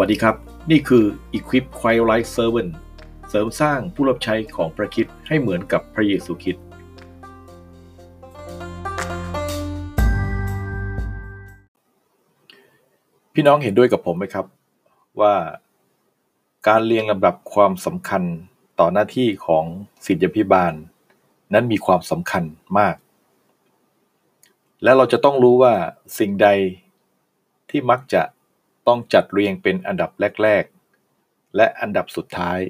วัสดีครับ นี่คือ Equip Quiet Life Servant เสริมสร้างผู้รับใช้ของพระคิดให้เหมือนกับพระเยซูคริสต์พี่น้องเห็นด้วยกับผมไหมครับ ว่าการเรียงลำดับความสำคัญต่อหน้าที่ของศิษยพิบาล นั้นมีความสำคัญมาก และเราจะต้องรู้ว่าสิ่งใดที่มักจะ ต้องจัดเรียงเป็นอันดับแรก ๆ และอันดับสุดท้าย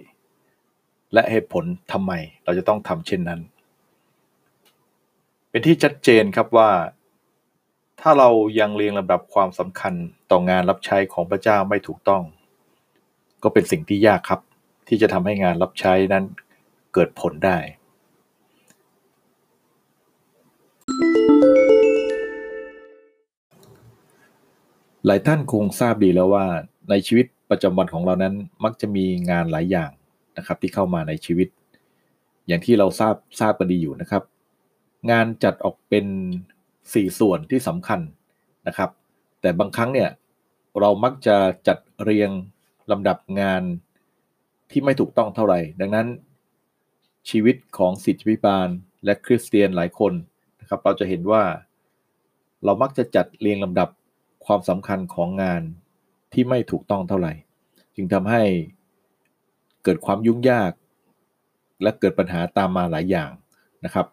และเหตุผลทำไมเราจะต้องทำเช่นนั้น เป็นที่ชัดเจนครับว่า ถ้าเรายังเรียงลำดับความสำคัญต่องานรับใช้ของพระเจ้าไม่ถูกต้อง ก็เป็นสิ่งที่ยากครับ ที่จะทำให้งานรับใช้นั้นเกิดผลได้ หลายท่านคงทราบดีแล้วว่าในชีวิตประจำวันของเรานั้นมักจะมีงานหลายอย่างนะครับที่เข้ามาในชีวิต อย่างที่เราทราบทราบกันดีอยู่นะครับ งานจัดออกเป็น 4 ส่วนที่สำคัญนะครับ แต่บางครั้งเนี่ยเรามักจะจัดเรียงลำดับงานที่ไม่ถูกต้องเท่าไหร่ ดังนั้น ชีวิตของศิษย์พิบาลและคริสเตียนหลายคนนะครับ เราจะเห็นว่า เรามักจะจัดเรียงลำดับ ความสำคัญของงานที่ไม่ถูกต้องเท่าไหร่ จึงทำให้เกิดความยุ่งยาก และเกิดปัญหาตามมาหลายอย่างนะครับ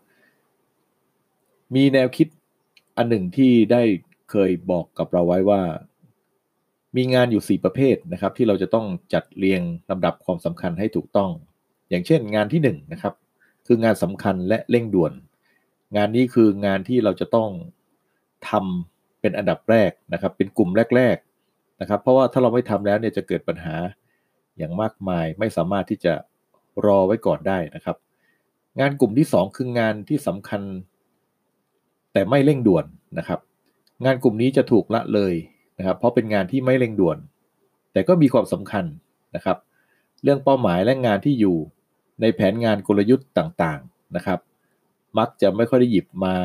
มีแนวคิดอันหนึ่งที่ได้เคยบอกกับเราไว้ว่า มีงานอยู่ 4 ประเภทนะครับ ที่เราจะต้องจัดเรียงลำดับความสำคัญให้ถูกต้อง อย่างเช่นงานที่1นนะครับคืองานสำคัญและเร่งด่วน งานนี้คืองานที่เราจะต้องทำ เป็นอันดับแรกนะครับ เป็นกลุ่มแรกๆนะครับ เพราะว่าถ้าเราไม่ทำแล้วเนี่ยจะเกิดปัญหาอย่างมากมายไม่สามารถที่จะรอไว้ก่อนได้นะครับ งานกลุ่มที่ 2 คืองานที่สำคัญ แต่ไม่เร่งด่วนนะครับ งานกลุ่มนี้จะถูกละเลยนะครับ เพราะเป็นงานที่ไม่เร่งด่วน แต่ก็มีความสำคัญนะครับ เรื่องเป้าหมายและงานที่อยู่ในแผนงานกลยุทธ์ต่างๆนะครับ มักจะไม่ค่อยได้หยิบมา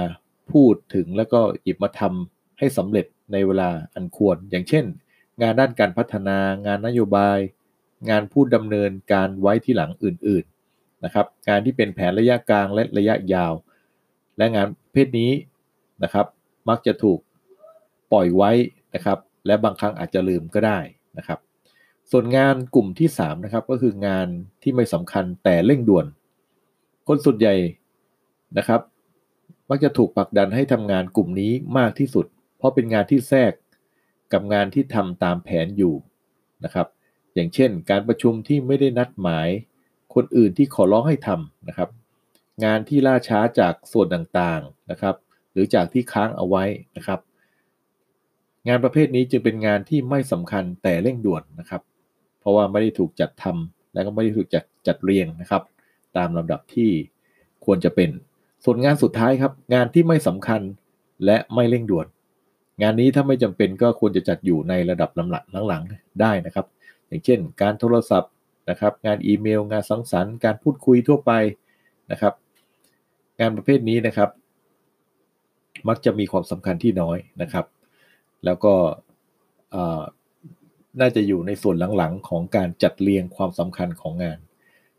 พูดถึงแล้วก็หยิบมาทำ ให้สำเร็จในเวลาอันควร อย่างเช่น งานด้านการพัฒนางานนโยบาย งานพูดดำเนินการไว้ที่หลังอื่นๆนะครับงานที่เป็นแผนระยะกลางและระยะยาว และงานเพศนี้นะครับมักจะถูกปล่อยไว้นะครับและบางครั้งอาจจะลืมก็ได้นะครับส่วนงานกลุ่มที่3นะครับก็คืองานที่ไม่สำคัญแต่เร่งด่วน คนส่วนใหญ่นะครับ มักจะถูกปักดันให้ทำงานกลุ่มนี้มากที่สุด ราะเป็นงานที่แทรกกับงานที่ทำตามแผนอยู่นะครับ อย่างเช่น การประชุมที่ไม่ได้นัดหมาย คนอื่นที่ขอร้องให้ทำนะครับ งานที่ล่าช้าจากส่วนต่างๆนะครับ หรือจากที่ค้างเอาไว้นะครับ งานประเภทนี้จึงเป็นงานที่ไม่สำคัญแต่เร่งด่วนนะครับ เพราะว่าไม่ได้ถูกจัดทำและก็ไม่ได้ถูกจัดจัดเรียงนะครับ ตามลำดับที่ควรจะเป็น ส่วนงานสุดท้ายครับ งานที่ไม่สำคัญและไม่เร่งด่วน งานนี้ถ้าไม่จำเป็นก็ควรจะจัดอยู่ในระดับลำหลังหลังๆได้นะครับ อย่างเช่น การโทรศัพท์นะครับ งานอีเมล งานสังสรรค์การพูดคุยทั่วไปนะครับ งานประเภทนี้นะครับ มักจะมีความสำคัญที่น้อยนะครับ แล้วก็น่าจะอยู่ในส่วนหลังๆ ของการจัดเรียงความสำคัญของงาน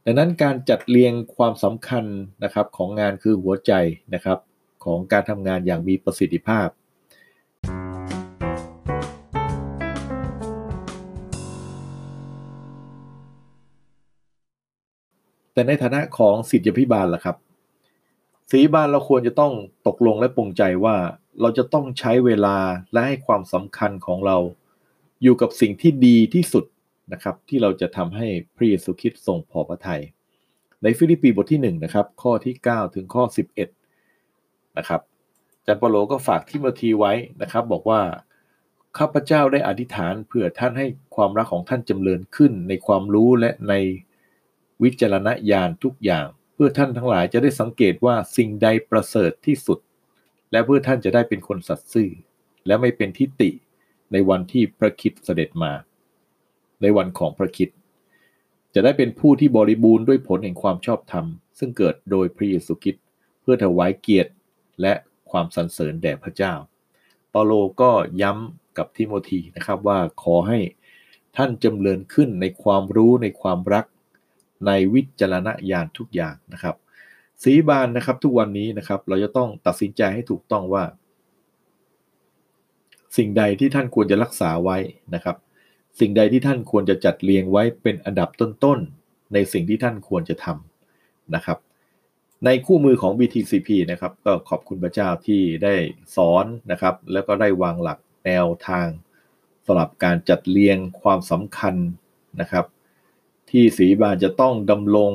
ดังนั้นการจัดเรียงความสำคัญนะครับของงานคือหัวใจนะครับของการทำงานอย่างมีประสิทธิภาพ แต่ในฐานะของศิษยาภิบาลล่ะครับศิษยาภิบาลเราควรจะต้องตกลงและปลงใจว่าเราจะต้องใช้เวลาและให้ความสำคัญของเรา อยู่กับสิ่งที่ดีที่สุดนะครับ ที่เราจะทำให้พระเยซูคริสต์ทรงพอพระทัยในฟิลิปปีบทที่1นะครับข้อที่ 9 ถึงข้อ 11นะครับอาจารย์เปาโลก็ฝากทิโมธีไว้นะครับ บอกว่าข้าพเจ้าได้อธิษฐานเพื่อท่านให้ความรักของท่านจำเริญขึ้นในความรู้และใน วิจารณญาณทุกอย่าง เพื่อท่านทั้งหลายจะได้สังเกตว่าสิ่งใดประเสริฐที่สุด และเพื่อท่านจะได้เป็นคนสัตย์ซื่อ และไม่เป็นทิฏฐิในวันที่พระคิดเสด็จมา ในวันของพระคิดจะได้เป็นผู้ที่บริบูรณ์ด้วยผลแห่งความชอบธรรม ซึ่งเกิดโดยพระเยซูคริสต์เพื่อถวายเกียรติและความสรรเสริญแด่พระเจ้า เปาโลก็ย้ำกับทิโมธีนะครับว่าขอให้ท่านจำเริญขึ้นในความรู้ในความรัก ในวิจารณญาณทุกอย่างนะครับสีบานนะครับทุกวันนี้นะครับเราจะต้องตัดสินใจให้ถูกต้องว่า สิ่งใดที่ท่านควรจะรักษาไว้นะครับ สิ่งใดที่ท่านควรจะจัดเรียงไว้เป็นอันดับต้นๆ ในสิ่งที่ท่านควรจะทำนะครับ ในคู่มือของ BTCP นะครับก็ขอบคุณพระเจ้าที่ได้สอนนะครับ แล้วก็ได้วางหลักแนวทางสำหรับการจัดเรียงความสำคัญนะครับ ที่สีบานจะต้องดำรง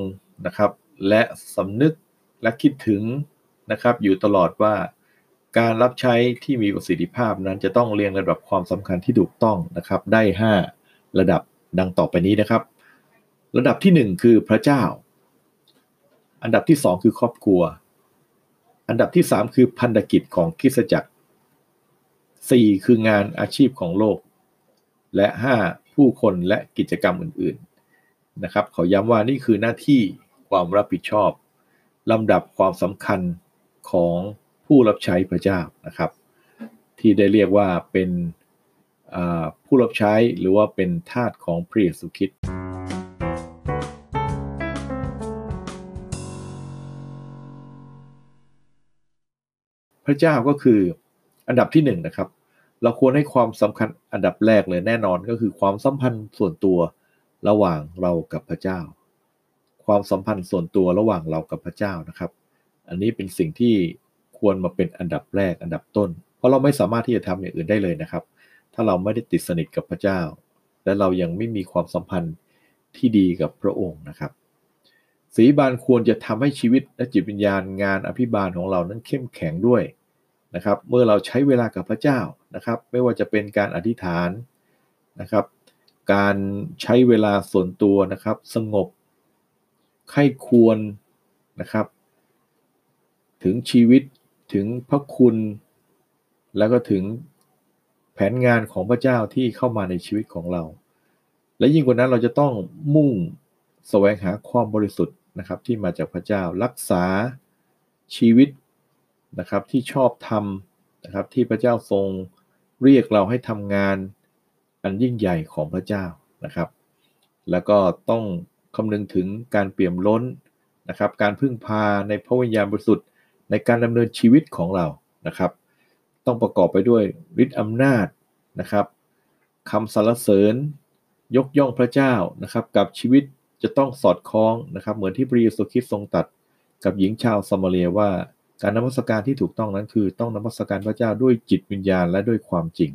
นะครับ และสำนึกและคิดถึงนะครับอยู่ตลอดว่าการรับใช้ที่มีประสิทธิภาพนั้นจะต้องเรียงระดับความสำคัญที่ถูกต้องนะครับ ได้ 5 ระดับดังต่อไปนี้นะครับ ระดับที่ 1 คือพระเจ้า อันดับที่ 2 คือครอบครัว อันดับที่ 3 คือพันธกิจของคริสตจักร 4 คืองานอาชีพของโลก และ 5 ผู้คนและกิจกรรมอื่นๆ นะครับขอย้ำว่านี่คือหน้าที่ความรับผิดชอบลำดับความสำคัญของผู้รับใช้พระเจ้านะครับ ที่ได้เรียกว่าเป็นผู้รับใช้หรือว่าเป็นทาสของพระเยซูคริสต์พระเจ้าก็คืออันดับที่หนึ่งนะครับ เราควรให้ความสำคัญอันดับแรกเลยแน่นอนก็คือความสัมพันธ์ส่วนตัว ระหว่างเรากับพระเจ้า ความสัมพันธ์ส่วนตัวระหว่างเรากับพระเจ้านะครับ อันนี้เป็นสิ่งที่ควรมาเป็นอันดับแรกอันดับต้น เพราะเราไม่สามารถที่จะทำอย่างอื่นได้เลยนะครับ ถ้าเราไม่ได้ติดสนิทกับพระเจ้า และเรายังไม่มีความสัมพันธ์ที่ดีกับพระองค์นะครับสีบานควรจะทำให้ชีวิตและจิตวิญญาณงานอภิบาลของเรานั้นเข้มแข็งด้วยนะครับ เมื่อเราใช้เวลากับพระเจ้านะครับ ไม่ว่าจะเป็นการอธิษฐานนะครับ การใช้เวลาส่วนตัวนะครับ สงบไข้ควรนะครับ ถึงชีวิตถึงพระคุณ แล้วก็ถึงแผนงานของพระเจ้าที่เข้ามาในชีวิตของเรา และยิ่งกว่านั้นเราจะต้องมุ่งแสวงหาความบริสุทธิ์นะครับ ที่มาจากพระเจ้ารักษาชีวิตนะครับที่ชอบทำนะครับที่พระเจ้าทรงเรียกเราให้ทำงาน อันยิ่งใหญ่ของพระเจ้านะครับ แล้วก็ต้องคำนึงถึงการเปี่ยมล้นนะครับ การพึ่งพาในพระวิญญาณบริสุทธิ์ในการดำเนินชีวิตของเรานะครับ ต้องประกอบไปด้วยฤทธิ์อำนาจนะครับคำสรรเสริญยกย่องพระเจ้านะครับกับชีวิตจะต้องสอดคล้องนะครับ เหมือนที่พระเยซูคริสต์ทรงตัดกับหญิงชาวซามาเรียว่าการนมัสการที่ถูกต้องนั้นคือต้องนมัสการพระเจ้าด้วยจิตวิญญาณและด้วยความจริง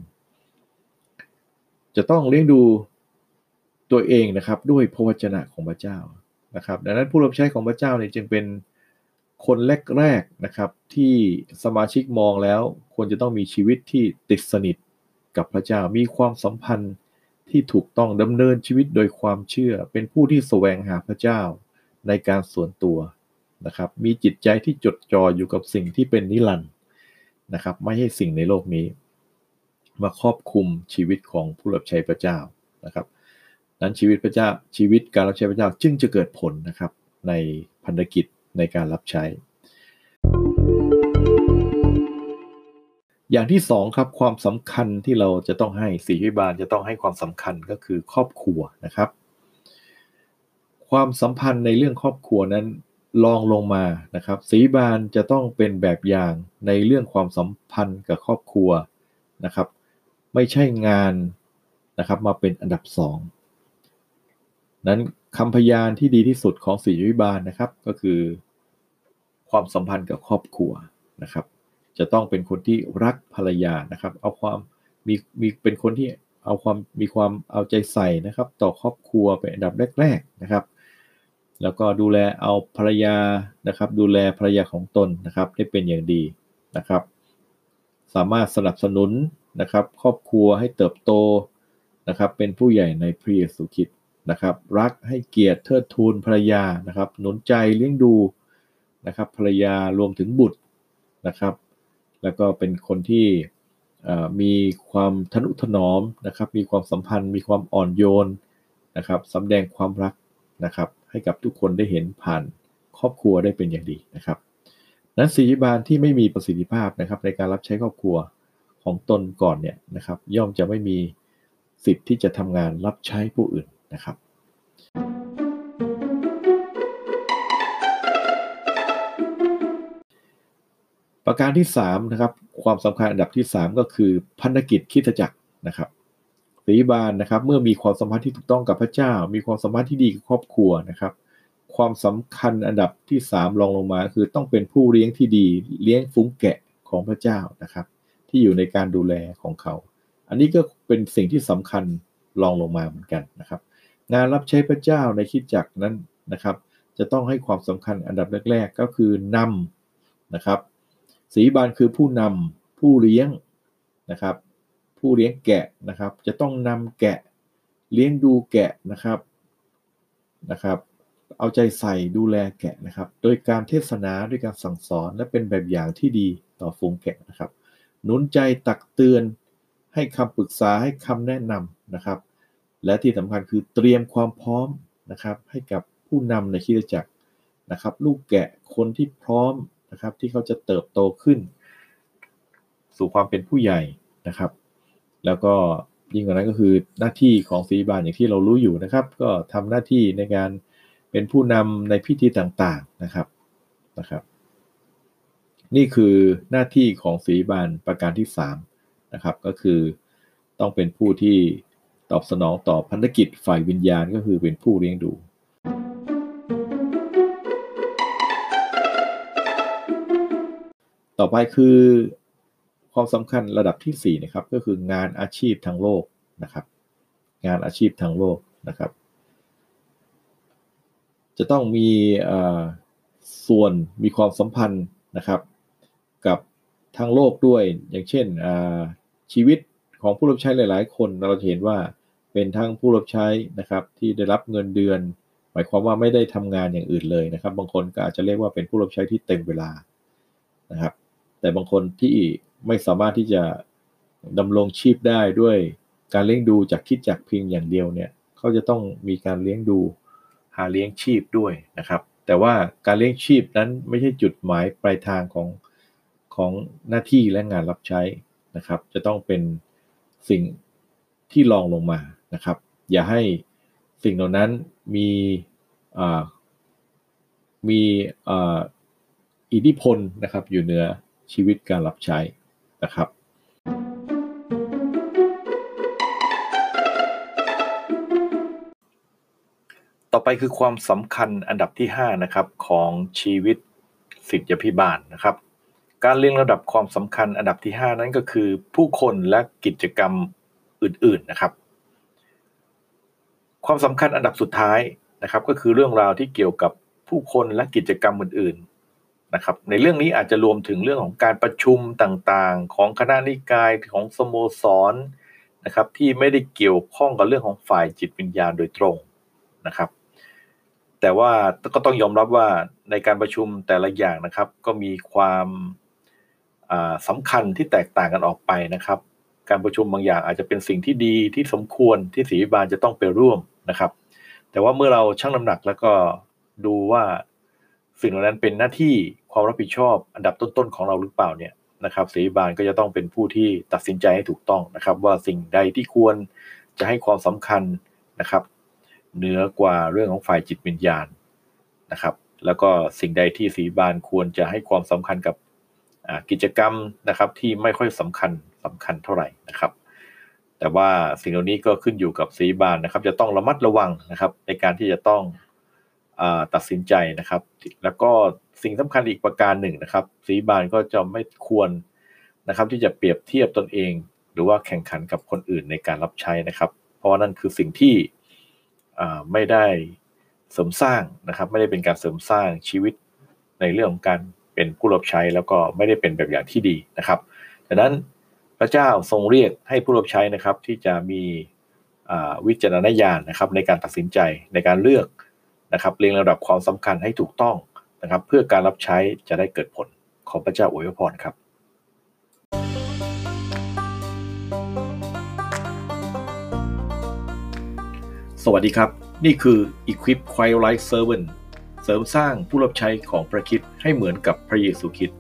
จะต้องเลี้ยงดูตัวเองนะครับด้วยพระวจนะของพระเจ้านะครับดังนั้นผู้รับใช้ของพระเจ้าเนี่ยจึงเป็นคนแรกๆนะครับที่สมาชิกมองแล้วควรจะต้องมีชีวิตที่ติดสนิทกับพระเจ้ามีความสัมพันธ์ที่ถูกต้องดำเนินชีวิตโดยความเชื่อ เป็นผู้ที่แสวงหาพระเจ้าในการส่วนตัวนะครับมีจิตใจที่จดจ่ออยู่กับสิ่งที่เป็นนิรันดร์นะครับไม่ให้สิ่งในโลกนี้ มาครอบคุมชีวิตของผู้รับใช้พระเจ้านะครับ นั้นชีวิตพระเจ้าชีวิตการรับใช้พระเจ้าจึงจะเกิดผลนะครับในพันธกิจในการรับใช้ อย่างที่สองครับความสำคัญที่เราจะต้องให้สีวิบาลจะต้องให้ความสำคัญก็คือครอบครัวนะครับ ความสัมพันธ์ในเรื่องครอบครัวนั้นลองลงมานะครับสีบานจะต้องเป็นแบบอย่างในเรื่องความสัมพันธ์กับครอบครัวนะครับ ไม่ใช่งานนะครับมาเป็นอันดับสองนั้นคำพยานที่ดีที่สุดของสีวิบาลนะครับ ก็คือความสัมพันธ์กับครอบครัวนะครับ จะต้องเป็นคนที่รักภรรยานะครับ เอาความมีมีเป็นคนที่เอาความมีความเอาใจใส่นะครับ ต่อครอบครัวเป็นอันดับแรก ๆนะครับ แล้วก็ดูแลเอาภรรยานะครับ ดูแลภรรยาของตนนะครับ ได้เป็นอย่างดีนะครับ สามารถสนับสนุน นะครับ ครอบครัวให้เติบโตนะครับ เป็นผู้ใหญ่ในพระเยซูคริสต์นะครับ รักให้เกียรติเทิดทูนภรรยานะครับ หนุนใจเลี้ยงดูนะครับภรรยารวมถึงบุตรนะครับ แล้วก็เป็นคนที่มีความทนุถนอมนะครับ มีความสัมพันธ์ มีความอ่อนโยนนะครับสำแดงความรักนะครับ ให้กับทุกคนได้เห็นผ่านครอบครัวได้เป็นอย่างดีนะครับนั้นศิริบาลที่ไม่มีประสิทธิภาพนะครับ ในการรับใช้ครอบครัว ของตนก่อนเนี่ยนะครับย่อมจะไม่มีสิทธิ์ที่จะทำงานรับใช้ผู้อื่นนะครับ ประการที่3นะครับความสำคัญอันดับที่ 3 ก็คือพันธกิจคิดจักรนะครับสีบานนะครับเมื่อมีความสัมพันธ์ที่ถูกต้องกับพระเจ้า มีความสัมพันธ์ที่ดีกับครอบครัวนะครับ ความสำคัญอันดับที่ 3 รองลงมา คือต้องเป็นผู้เลี้ยงที่ดี เลี้ยงฝูงแกะของพระเจ้านะครับ ที่อยู่ในการดูแลของเขา อันนี้ก็เป็นสิ่งที่สำคัญรองลงมาเหมือนกันนะครับ งานรับใช้พระเจ้าในคิดจักนั้นนะครับ จะต้องให้ความสำคัญอันดับแรก ๆ ก็คือนำนะครับสีบานคือผู้นำผู้เลี้ยงนะครับ ผู้เลี้ยงแกะนะครับ จะต้องนำแกะเลี้ยงดูแกะนะครับนะครับ เอาใจใส่ดูแลแกะนะครับ โดยการเทศนาด้วยการสั่งสอนและเป็นแบบอย่างที่ดีต่อฝูงแกะนะครับ หนุนใจตักเตือน ให้คำปรึกษาให้คำแนะนำนะครับ และที่สำคัญคือเตรียมความพร้อมนะครับให้กับผู้นำในคิดจักรนะครับ ลูกแกะคนที่พร้อมนะครับที่เขาจะเติบโตขึ้น สู่ความเป็นผู้ใหญ่นะครับ แล้วก็ยิ่งกว่านั้นก็คือหน้าที่ของศีบาลอย่างที่เรารู้อยู่นะครับ ก็ทำหน้าที่ในการเป็นผู้นำในพิธีต่างๆนะครับนะครับ นี่คือหน้าที่ของศีบาลประการที่3นะครับก็คือต้องเป็นผู้ที่ตอบสนองต่อพันธกิจฝ่ายวิญญาณก็คือเป็นผู้เลี้ยงดู ต่อไปคือความสำคัญระดับที่4นะครับก็คืองานอาชีพทางโลกนะครับ งานอาชีพทางโลกนะครับ จะต้องมีส่วนมีความสัมพันธ์นะครับ ทางโลกด้วย อย่างเช่นชีวิตของผู้รับใช้หลาย ๆ คนเราจะเห็นว่าเป็นทั้งผู้รับใช้นะครับที่ได้รับเงินเดือน หมายความว่าไม่ได้ทำงานอย่างอื่นเลยนะครับ บางคนก็อาจจะเรียกว่าเป็นผู้รับใช้ที่เต็มเวลานะครับ แต่บางคนที่ไม่สามารถที่จะดำรงชีพได้ด้วยการเลี้ยงดูจากคิดจากพียงอย่างเดียวเนี่ยเขาจะต้องมีการเลี้ยงดูหาเลี้ยงชีพด้วยนะครับ แต่ว่าการเลี้ยงชีพนั้นไม่ใช่จุดหมายปลายทางของ ของหน้าที่และงานรับใช้นะครับ จะต้องเป็นสิ่งที่รองลงมานะครับ อย่าให้สิ่งเหล่านั้นมีมีอิทธิพลนะครับอยู่เหนือชีวิตการรับใช้นะครับต่อไปคือความสำคัญอันดับที่ 5 นะครับ ของชีวิตสิทธิพิบาลนะครับ การเรียงระดับความสำคัญอันดับที่ 5 นั้นก็คือ ผู้คนและกิจกรรมอื่นๆนะครับ ความสำคัญอันดับสุดท้ายนะครับ ก็คือเรื่องราวที่เกี่ยวกับผู้คนและกิจกรรมอื่นๆนะครับ ในเรื่องนี้อาจจะรวมถึงเรื่องของการประชุมต่างๆ ของคณะนิกายของสโมสรนะครับที่ไม่ได้เกี่ยวข้องกับเรื่องของฝ่ายจิตวิญญาณโดยตรงนะครับ แต่ว่าก็ต้องยอมรับว่าในการประชุมแต่ละอย่างนะครับ ก็มีความ สำคัญที่แตกต่างกันออกไปนะครับ การประชุมบางอย่างอาจจะเป็นสิ่งที่ดีที่สมควรที่ศีบาลจะต้องไปร่วมนะครับ แต่ว่าเมื่อเราชั่งน้ำหนักแล้วก็ดูว่าสิ่งเหล่านั้นเป็นหน้าที่ความรับผิดชอบอันดับต้นๆของเราหรือเปล่าเนี่ยนะครับเสรีบาลก็จะต้องเป็นผู้ที่ตัดสินใจให้ถูกต้องนะครับ ว่าสิ่งใดที่ควรจะให้ความสำคัญนะครับเหนือกว่าเรื่องของฝ่ายจิตวิญญาณนะครับ แล้วก็สิ่งใดที่สีบานควรจะให้ความสำคัญกับ กิจกรรมนะครับที่ไม่ค่อยสำคัญสำคัญเท่าไหร่นะครับ แต่ว่าสิ่งเหล่านี้ก็ขึ้นอยู่กับสีบานนะครับ จะต้องระมัดระวังนะครับ ในการที่จะต้องตัดสินใจนะครับ แล้วก็สิ่งสำคัญอีกประการหนึ่งนะครับ สีบานก็จะไม่ควรนะครับ ที่จะเปรียบเทียบตนเอง หรือว่าแข่งขันกับคนอื่นในการรับใช้นะครับ เพราะนั่นคือสิ่งที่ไม่ได้เสริมสร้างนะครับ ไม่ได้เป็นการเสริมสร้างชีวิตในเรื่องของการ เป็นผู้รับใช้แล้วก็ไม่ได้เป็นแบบอย่างที่ดีนะครับดังนั้นพระเจ้าทรงเรียกให้ผู้รับใช้นะครับ ที่จะมีวิจารณญาณนะครับ ในการตัดสินใจในการเลือกนะครับเรียงระดับความสำคัญให้ถูกต้องนะครับ เพื่อการรับใช้จะได้เกิดผลขอพระเจ้าอวยพรครับ สวัสดีครับ นี่คือ Equip Quiet Life Servant เสริมสร้างผู้รับใช้ของพระคิดให้เหมือนกับพระเยซูคริสต์